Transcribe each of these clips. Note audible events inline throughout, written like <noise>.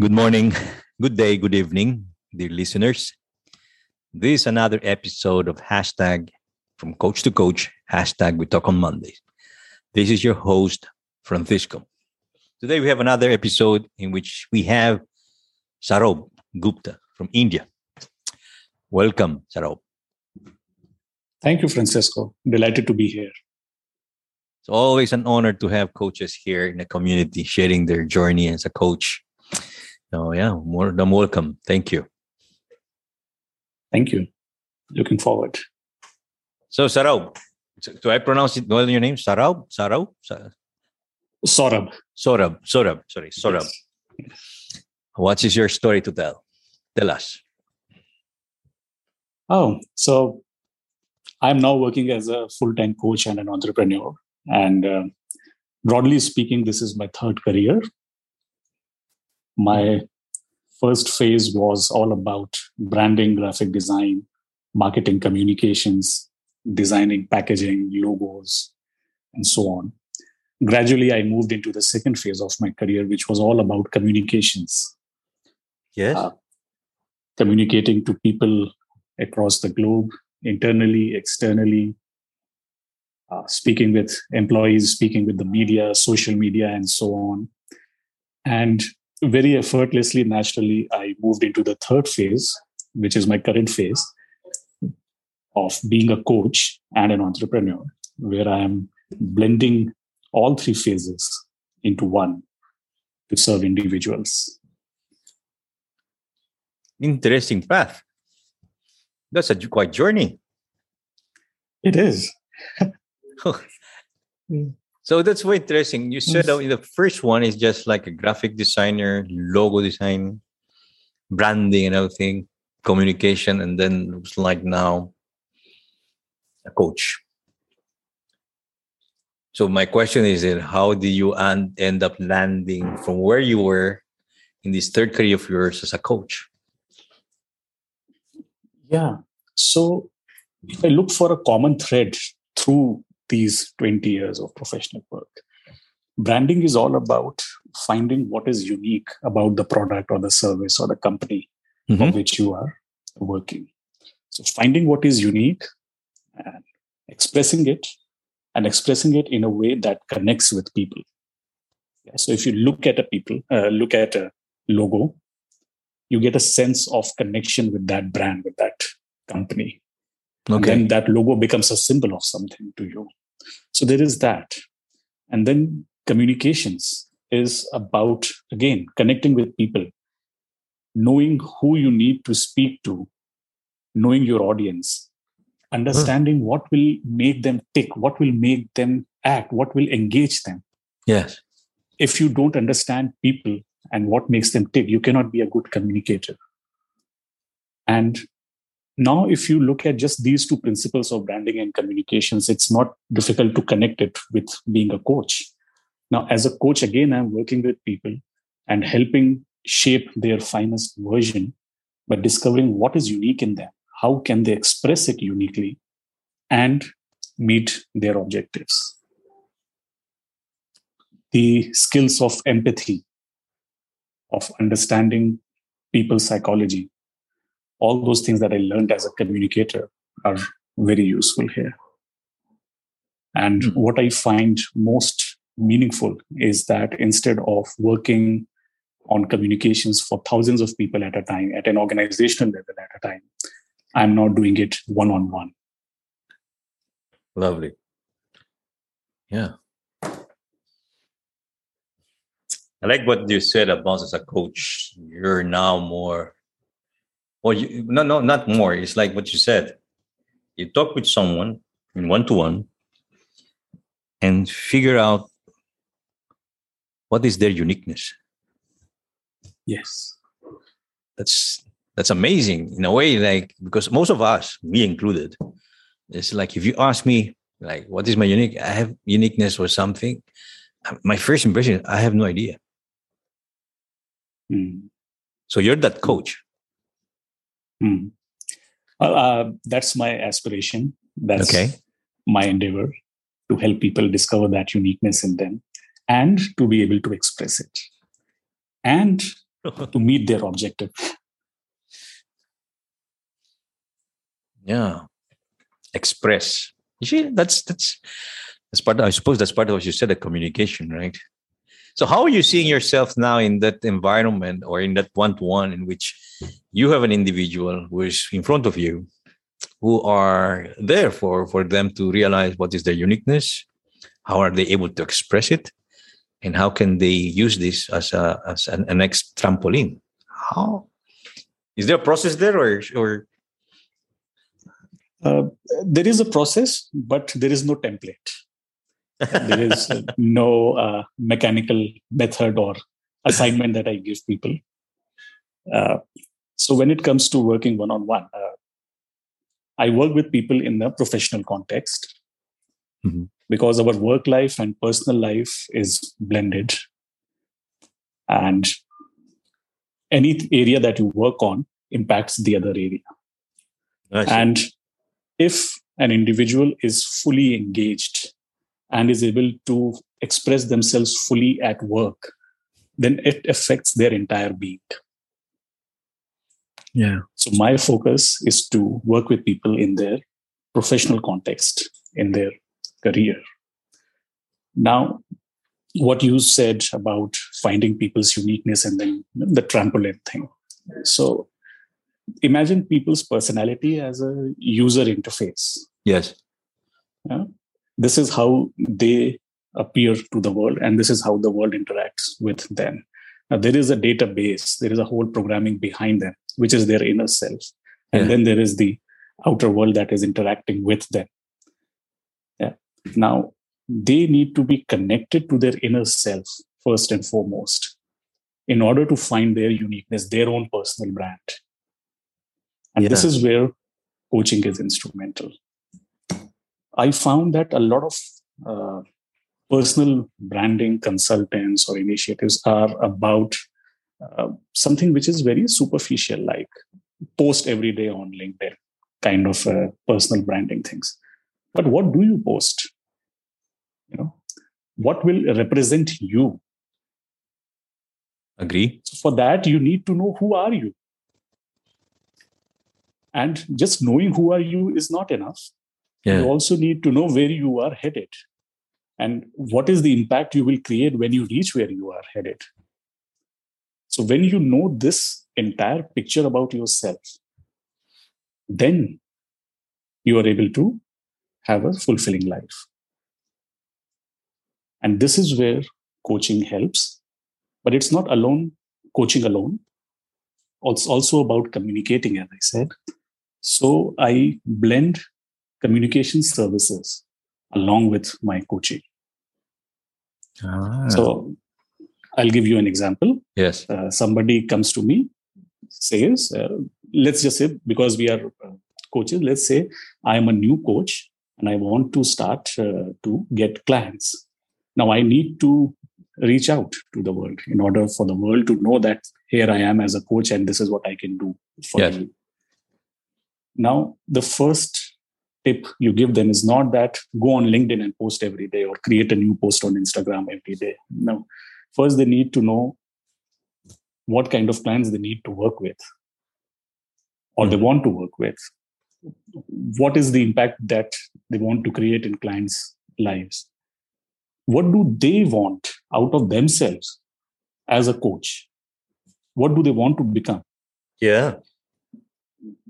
Good morning, <laughs> good day, good evening, dear listeners. This is another episode of hashtag from coach to coach, hashtag we talk on Mondays. This is your host, Francisco. Today we have another episode in which we have Saurabh Gupta from India. Welcome, Saurabh. Thank you, Francisco. Delighted to be here. It's always an honor to have coaches here in the community sharing their journey as a coach. So, yeah, more than welcome. Thank you. Thank you. Looking forward. So, Saurabh, do I pronounce it well your name? Saurabh? Saurabh? Saurabh. Saurabh. Saurabh. Sorry, Saurabh. Yes. What is your story to tell? Tell us. Oh, so I'm now working as a full time coach and an entrepreneur. And uh, broadly speaking, this is my third career. My first phase was all about branding, graphic design, marketing communications, designing packaging, logos, and so on. Gradually, I moved into the second phase of my career, which was all about communications. Yes. Uh, communicating to people across the globe, internally, externally, uh, speaking with employees, speaking with the media, social media, and so on. And very effortlessly, naturally, I moved into the third phase, which is my current phase of being a coach and an entrepreneur, where I am blending all three phases into one to serve individuals. Interesting path. That's a quite journey. It is. <laughs> <laughs> so that's very interesting. You said mm. the first one is just like a graphic designer, logo design, branding and everything, communication, and then looks like now a coach. So my question is that how did you end up landing from where you were in this third career of yours as a coach? Yeah. So if I look for a common thread through these 20 years of professional work, branding is all about finding what is unique about the product or the service or the company mm-hmm. for which you are working. So finding what is unique and expressing it and expressing it in a way that connects with people. So if you look at a people, uh, look at a logo, you get a sense of connection with that brand, with that company. Okay. And then that logo becomes a symbol of something to you. So there is that. And then communications is about, again, connecting with people, knowing who you need to speak to, knowing your audience, understanding what will make them tick, what will make them act, what will engage them. Yes. If you don't understand people and what makes them tick, you cannot be a good communicator. And now, if you look at just these two principles of branding and communications, it's not difficult to connect it with being a coach. Now, as a coach, again, I'm working with people and helping shape their finest version by discovering what is unique in them. How can they express it uniquely and meet their objectives? The skills of empathy, of understanding people's psychology, all those things that I learned as a communicator are very useful here. And mm-hmm. what I find most meaningful is that instead of working on communications for thousands of people at a time, at an organizational level at a time, I'm now doing it one on one. Lovely. Yeah. I like what you said about as a coach. You're now more or you, no, no, not more. It's like what you said. You talk with someone in one to one and figure out what is their uniqueness. Yes. That's that's amazing in a way, like because most of us, me included, it's like if you ask me, like, what is my unique? I have uniqueness or something. My first impression, I have no idea. Mm. So you're that coach. Well, uh, that's my aspiration. That's okay. my endeavor to help people discover that uniqueness in them and to be able to express it. And <laughs> to meet their objective. Yeah. Express. You see, that's that's that's part. I suppose that's part of what you said, the communication, right? So, how are you seeing yourself now in that environment or in that one-to-one in which you have an individual who is in front of you, who are there for for them to realize what is their uniqueness, how are they able to express it, and how can they use this as a as an, an next trampoline? How is there a process there, or or uh, there is a process, but there is no template. There is no uh, mechanical method or assignment that I give people. Uh, so when it comes to working one on one, I work with people in a professional context mm-hmm. because our work life and personal life is blended. And any area that you work on impacts the other area. And if an individual is fully engaged and is able to express themselves fully at work, then it affects their entire being. Yeah. So my focus is to work with people in their professional context, in their career. Now, what you said about finding people's uniqueness and then the trampoline thing. So imagine people's personality as a user interface. Yes. Yeah? This is how they appear to the world, and this is how the world interacts with them. Now, there is a database, there is a whole programming behind them, which is their inner self. And yeah. then there is the outer world that is interacting with them. Yeah. Now, they need to be connected to their inner self first and foremost in order to find their uniqueness, their own personal brand. And yeah. this is where coaching is instrumental. I found that a lot of uh, personal branding consultants or initiatives are about uh, something which is very superficial, like post every day on LinkedIn, kind of uh, personal branding things. But what do you post? You know, what will represent you? Agree. So for that, you need to know who are you and just knowing who are you is not enough yeah. you also need to know where you are headed and what is the impact you will create when you reach where you are headed. So when you know this entire picture about yourself then you are able to have a fulfilling life. And this is where coaching helps but it's not alone coaching alone. It's also about communicating as i said. So I blend communication services along with my coaching. Ah. So I'll give you an example. Yes. Uh, somebody comes to me, says, uh, let's just say, because we are uh, coaches, let's say I am a new coach and I want to start uh, to get clients. Now I need to reach out to the world in order for the world to know that here I am as a coach and this is what I can do for yes. you. Now, the first tip you give them is not that go on LinkedIn and post every day or create a new post on Instagram every day. No. First, they need to know what kind of clients they need to work with or they want to work with. What is the impact that they want to create in clients' lives? What do they want out of themselves as a coach? What do they want to become? Yeah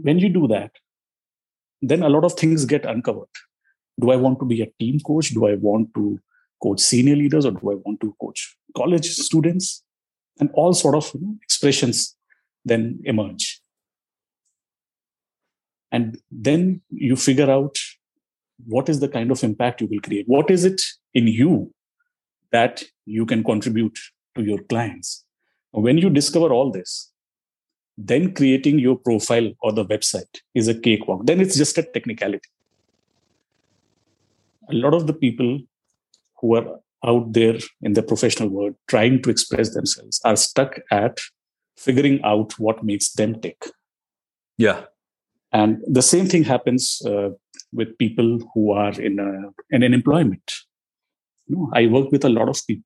when you do that, then a lot of things get uncovered. Do I want to be a team coach? Do I want to coach senior leaders or do I want to coach college students? And all sort of expressions then emerge. And then you figure out what is the kind of impact you will create. What is it in you that you can contribute to your clients? When you discover all this, then creating your profile or the website is a cakewalk. Then it's just a technicality. A lot of the people who are out there in the professional world trying to express themselves are stuck at figuring out what makes them tick. Yeah. And the same thing happens uh, with people who are in, a, in an employment. You know, I work with a lot of pe-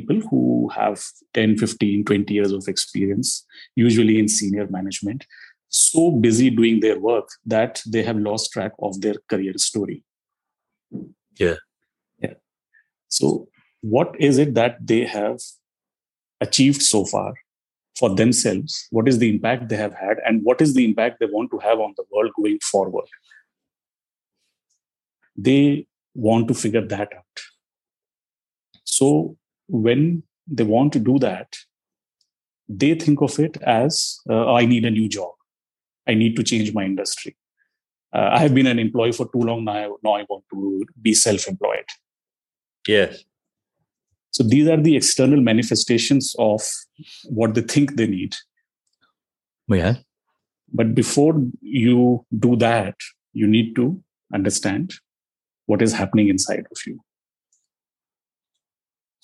people who have 10, 15, 20 years of experience, usually in senior management, so busy doing their work that they have lost track of their career story. Yeah. Yeah. So, what is it that they have achieved so far for themselves? What is the impact they have had? And what is the impact they want to have on the world going forward? They want to figure that out. So, when they want to do that, they think of it as uh, I need a new job. I need to change my industry. Uh, I have been an employee for too long now. Now I want to be self employed. Yes. So these are the external manifestations of what they think they need. Yeah. But before you do that, you need to understand what is happening inside of you.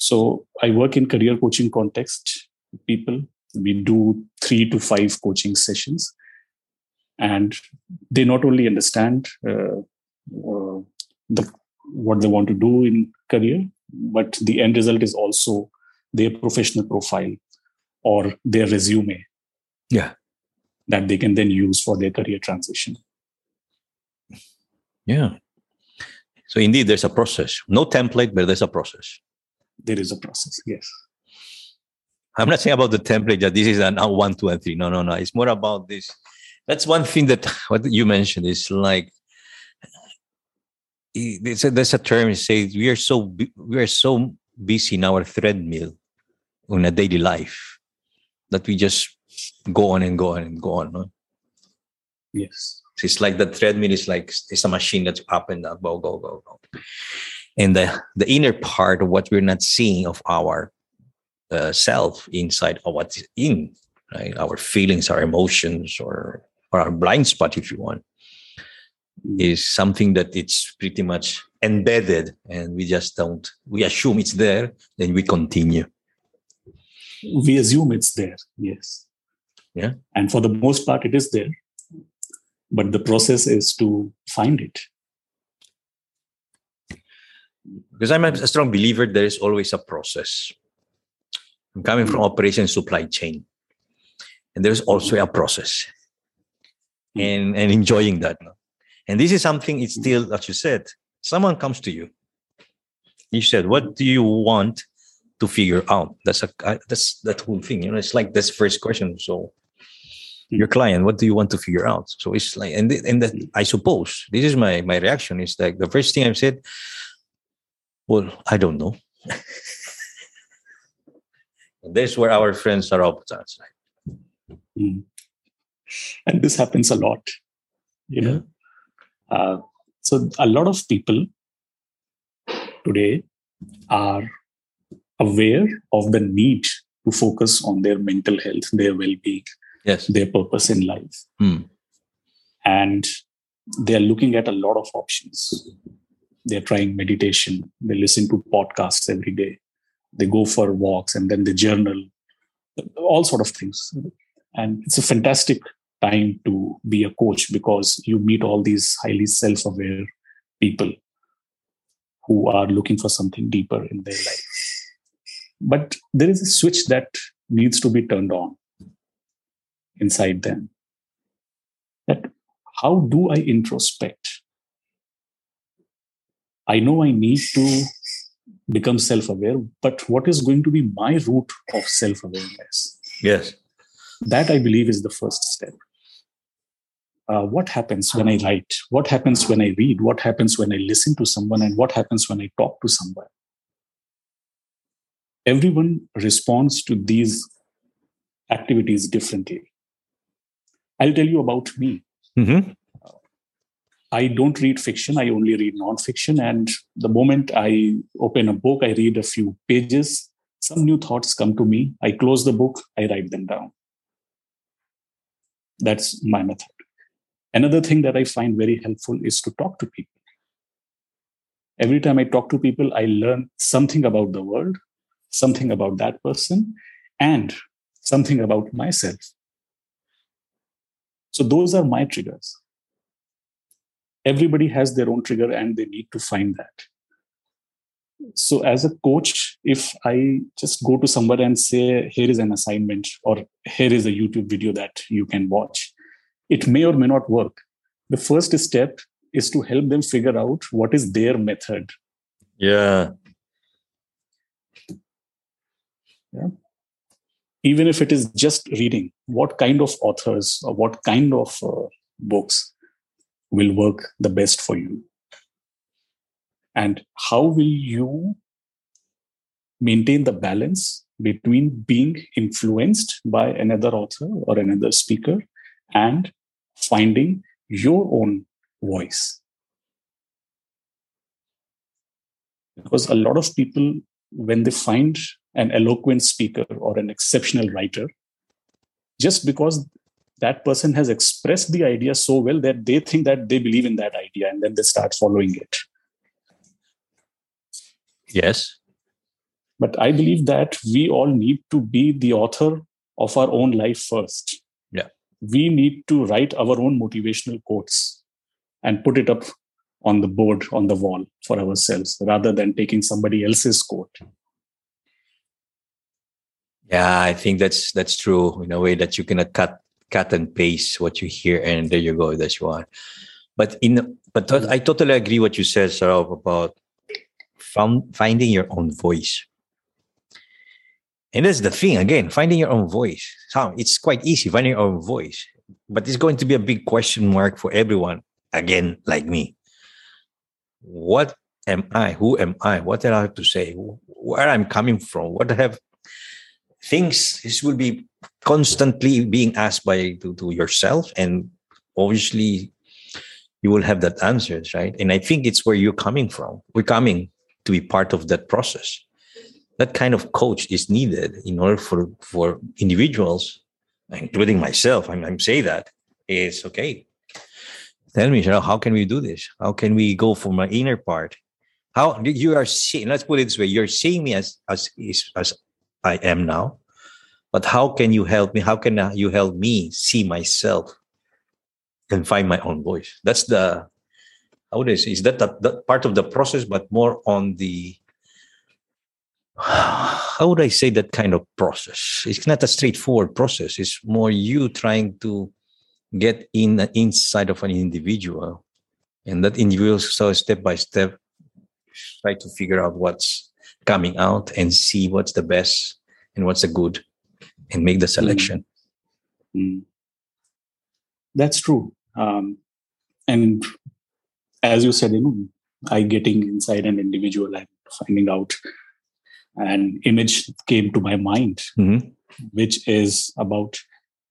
So I work in career coaching context. People, we do three to five coaching sessions. And they not only understand uh, uh, the, what they want to do in career but the end result is also their professional profile or their resume. Yeah. That they can then use for their career transition. Yeah. So indeed there's a process. No template but there's a process there is a process yes. I'm not saying about the template that this is an one two and three. No no no it's more about this. That's one thing that <laughs> what you mentioned is like there's a, there's a term it says we are so we are so busy in our treadmill in a daily life that we just go on and go on and go on no? yes. It's like the treadmill is like it's a machine that's up and up go go go go and the the inner part of what we're not seeing of our uh, self inside of what's in right our feelings our emotions or or our blind spot, if you want, is something that it's pretty much embedded and we just don't, we assume it's there, then we continue. We assume it's there, yes. Yeah. And for the most part, it is there. But the process is to find it. Because I'm a strong believer there is always a process. I'm coming from operation supply chain. And there's also a process. And and enjoying that and this is something it's still as you said someone comes to you you said what do you want to figure out that's a uh, that's that whole thing you know it's like this first question so your client what do you want to figure out so it's like and and that i suppose this is my my reaction is like the first thing i've said well i don't know. And <laughs> that's where our friends are opposite mm and this happens a lot you know? Uh, so a lot of people today are aware of the need to focus on their mental health their well-being yes. their purpose in life. Hmm. and they're looking at a lot of options they're trying meditation. They listen to podcasts every day. They go for walks and then they journal. All sort of things. And it's a fantastic time to be a coach because you meet all these highly self-aware people who are looking for something deeper in their life. But there is a switch that needs to be turned on inside them. That how do i introspect i know i need to become self-aware but what is going to be my route of self-awareness yes that i believe is the first step uh, what happens when I write, what happens when I read, what happens when I listen to someone, and what happens when I talk to someone. Everyone responds to these activities differently. I'll tell you about me. Mm-hmm. I don't read fiction, I only read nonfiction. And the moment I open a book, I read a few pages, some new thoughts come to me. I close the book, I write them down. That's my method. Another thing that I find very helpful is to talk to people. Every time I talk to people, I learn something about the world, something about that person, and something about myself. So those are my triggers. Everybody has their own trigger and they need to find that. so as a coach if i just go to somebody and say here is an assignment or here is a youtube video that you can watch it may or may not work. The first step is to help them figure out what is their method. Yeah. Yeah. Even if it is just reading what kind of authors or what kind of uh, books will work the best for you. And how will you maintain the balance between being influenced by another author or another speaker and finding your own voice? Because a lot of people when they find an eloquent speaker or an exceptional writer just because that person has expressed the idea so well that they think that they believe in that idea and then they start following it. Yes. But i believe that we all need to be the author of our own life first. Yeah. We need to write our own motivational quotes and put it up on the board on the wall for ourselves rather than taking somebody else's quote. Yeah i think that's that's true in a way that you cannot cut cut and paste what you hear and there you go that's one but in but i totally agree what you said Saurabh, about found, finding your own voice and that's the thing again finding your own voice so it's quite easy finding your own voice but it's going to be a big question mark for everyone again like me what am I? Who am I? What do I have to say? Where I'm coming from? What I have things this will be constantly being asked by to, to yourself and obviously you will have that answers right? And i think it's where you're coming from. We're coming to be part of that process. That kind of coach is needed in order for for individuals including myself i'm, I'm saying that is okay tell me how can we do this? How can we go for my inner part? How you are seeing let's put it this way you're seeing me as as as i am now but how can you help me? How can you help me see myself and find my own voice? That's the how would I say, is that part of the process but more on the <sighs> how would i say that kind of process? It's not a straightforward process. It's more you trying to get in the inside of an individual. And that individual so step by step try to figure out what's coming out and see what's the best and what's the good and make the mm. selection. Mm. that's true um, and as you said you know i getting inside an individual and finding out an image came to my mind mm-hmm. which is about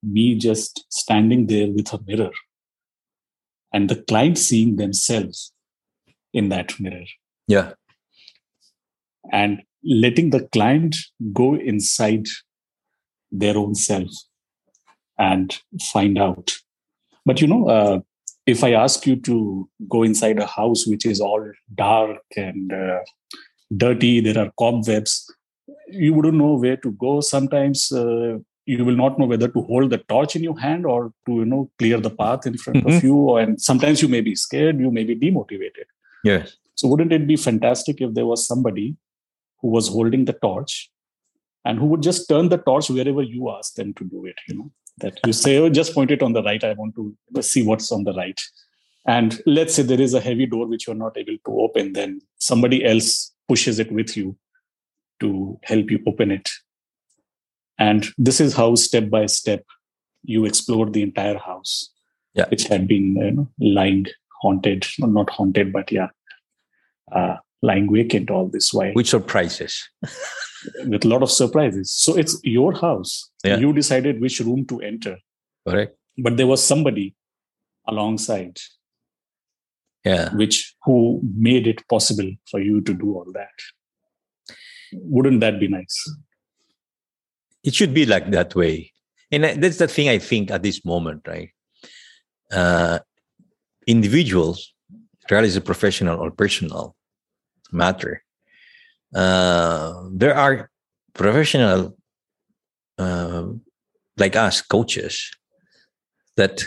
me just standing there with a mirror and the client seeing themselves in that mirror. Yeah. And letting the client go inside their own self and find out. But you know, uh, if I ask you to go inside a house which is all dark and uh, dirty, there are cobwebs, you wouldn't know where to go. Sometimes uh, you will not know whether to hold the torch in your hand or to you know clear the path in front mm-hmm. of you and sometimes you may be scared you may be demotivated yes so wouldn't it be fantastic if there was somebody who was holding the torch and who would just turn the torch wherever you ask them to do it you know that you say oh just point it on the right. I want to see what's on the right. And let's say there is a heavy door which you're not able to open then somebody else pushes it with you to help you open it. And this is how step by step you explore the entire house yeah. which had been you know, lying haunted not haunted but yeah uh, lying vacant all this while Which surprises. with a lot of surprises. So it's your house. Yeah. you decided which room to enter. Correct. But there was somebody alongside yeah. which who made it possible for you to do all that. Wouldn't that be nice? It should be like that way. And that's the thing i think at this moment right? Uh, individuals regardless of professional or personal matter. Uh, there are professional uh, like us coaches that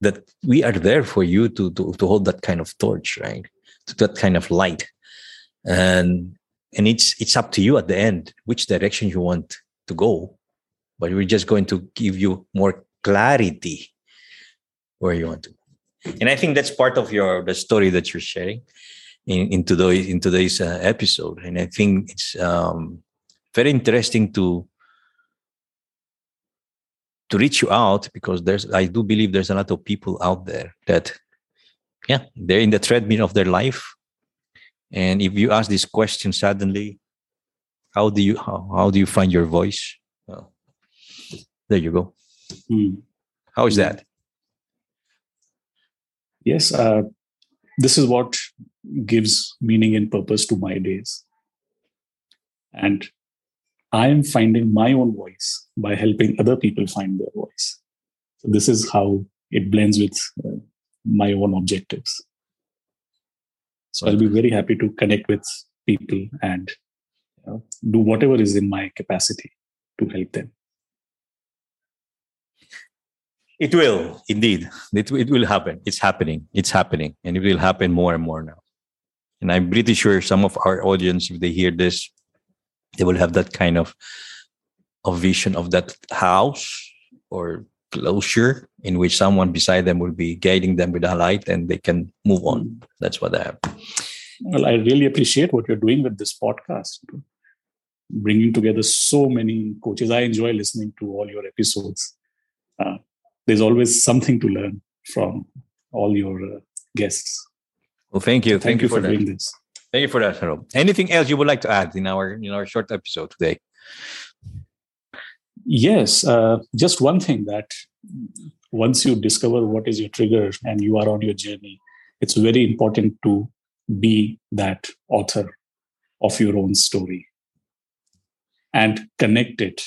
that we are there for you to, to to hold that kind of torch right? To that kind of light. And and it's it's up to you at the end which direction you want to go but we're just going to give you more clarity where you want to and i think that's part of your the story that you're sharing in, in today's in today's uh, episode. And i think it's um, very interesting to to reach you out because there's i do believe there's a lot of people out there that yeah they're in the treadmill of their life. And if you ask this question suddenly how do you how, how do you find your voice? Well, there you go. Hmm. how is that Yes, uh, this is what gives meaning and purpose to my days. And I am finding my own voice by helping other people find their voice. So this is how it blends with uh, my own objectives. So I'll be very happy to connect with people and do whatever is in my capacity to help them. It will indeed. It, it will happen. It's happening. It's happening. And it will happen more and more now. And I'm pretty sure some of our audience, if they hear this, they will have that kind of, of vision of that house or closure in which someone beside them will be guiding them with a light and they can move on. That's what I have. Well, I really appreciate what you're doing with this podcast, bringing together so many coaches. I enjoy listening to all your episodes. Uh, there's always something to learn from all your uh, guests. Well, thank you. Thank, you for, that. doing this. Thank you for that, Harold. Anything else you would like to add in our in our short episode today? Yes, uh, just one thing that once you discover what is your trigger and you are on your journey, it's very important to be that author of your own story and connect it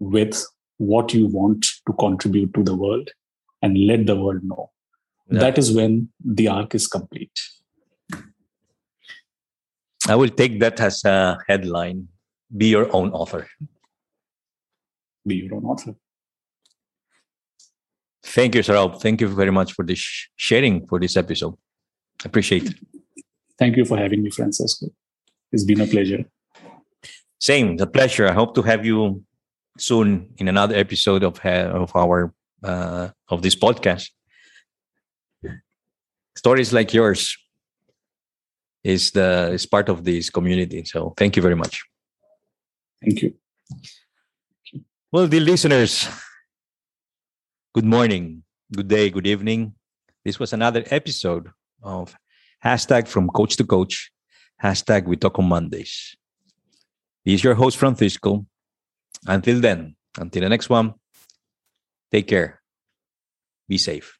with what you want to contribute to the world and let the world know. Yeah. That is when the arc is complete. I will take that as a headline. Be your own author. Be your own author. Thank you, Saurabh. Thank you very much for this sharing for this episode. Appreciate it. Thank you for having me, Francesco. It's been a pleasure. Same, the pleasure. I hope to have you soon in another episode of of our uh, of this podcast. Stories like yours is the is part of this community. So thank you very much. Thank you. Well, the listeners, good morning, good day, good evening. This was another episode of hashtag from coach to coach, hashtag we talk on Mondays. This is your host, Francisco. Until then, until the next one, take care. Be safe.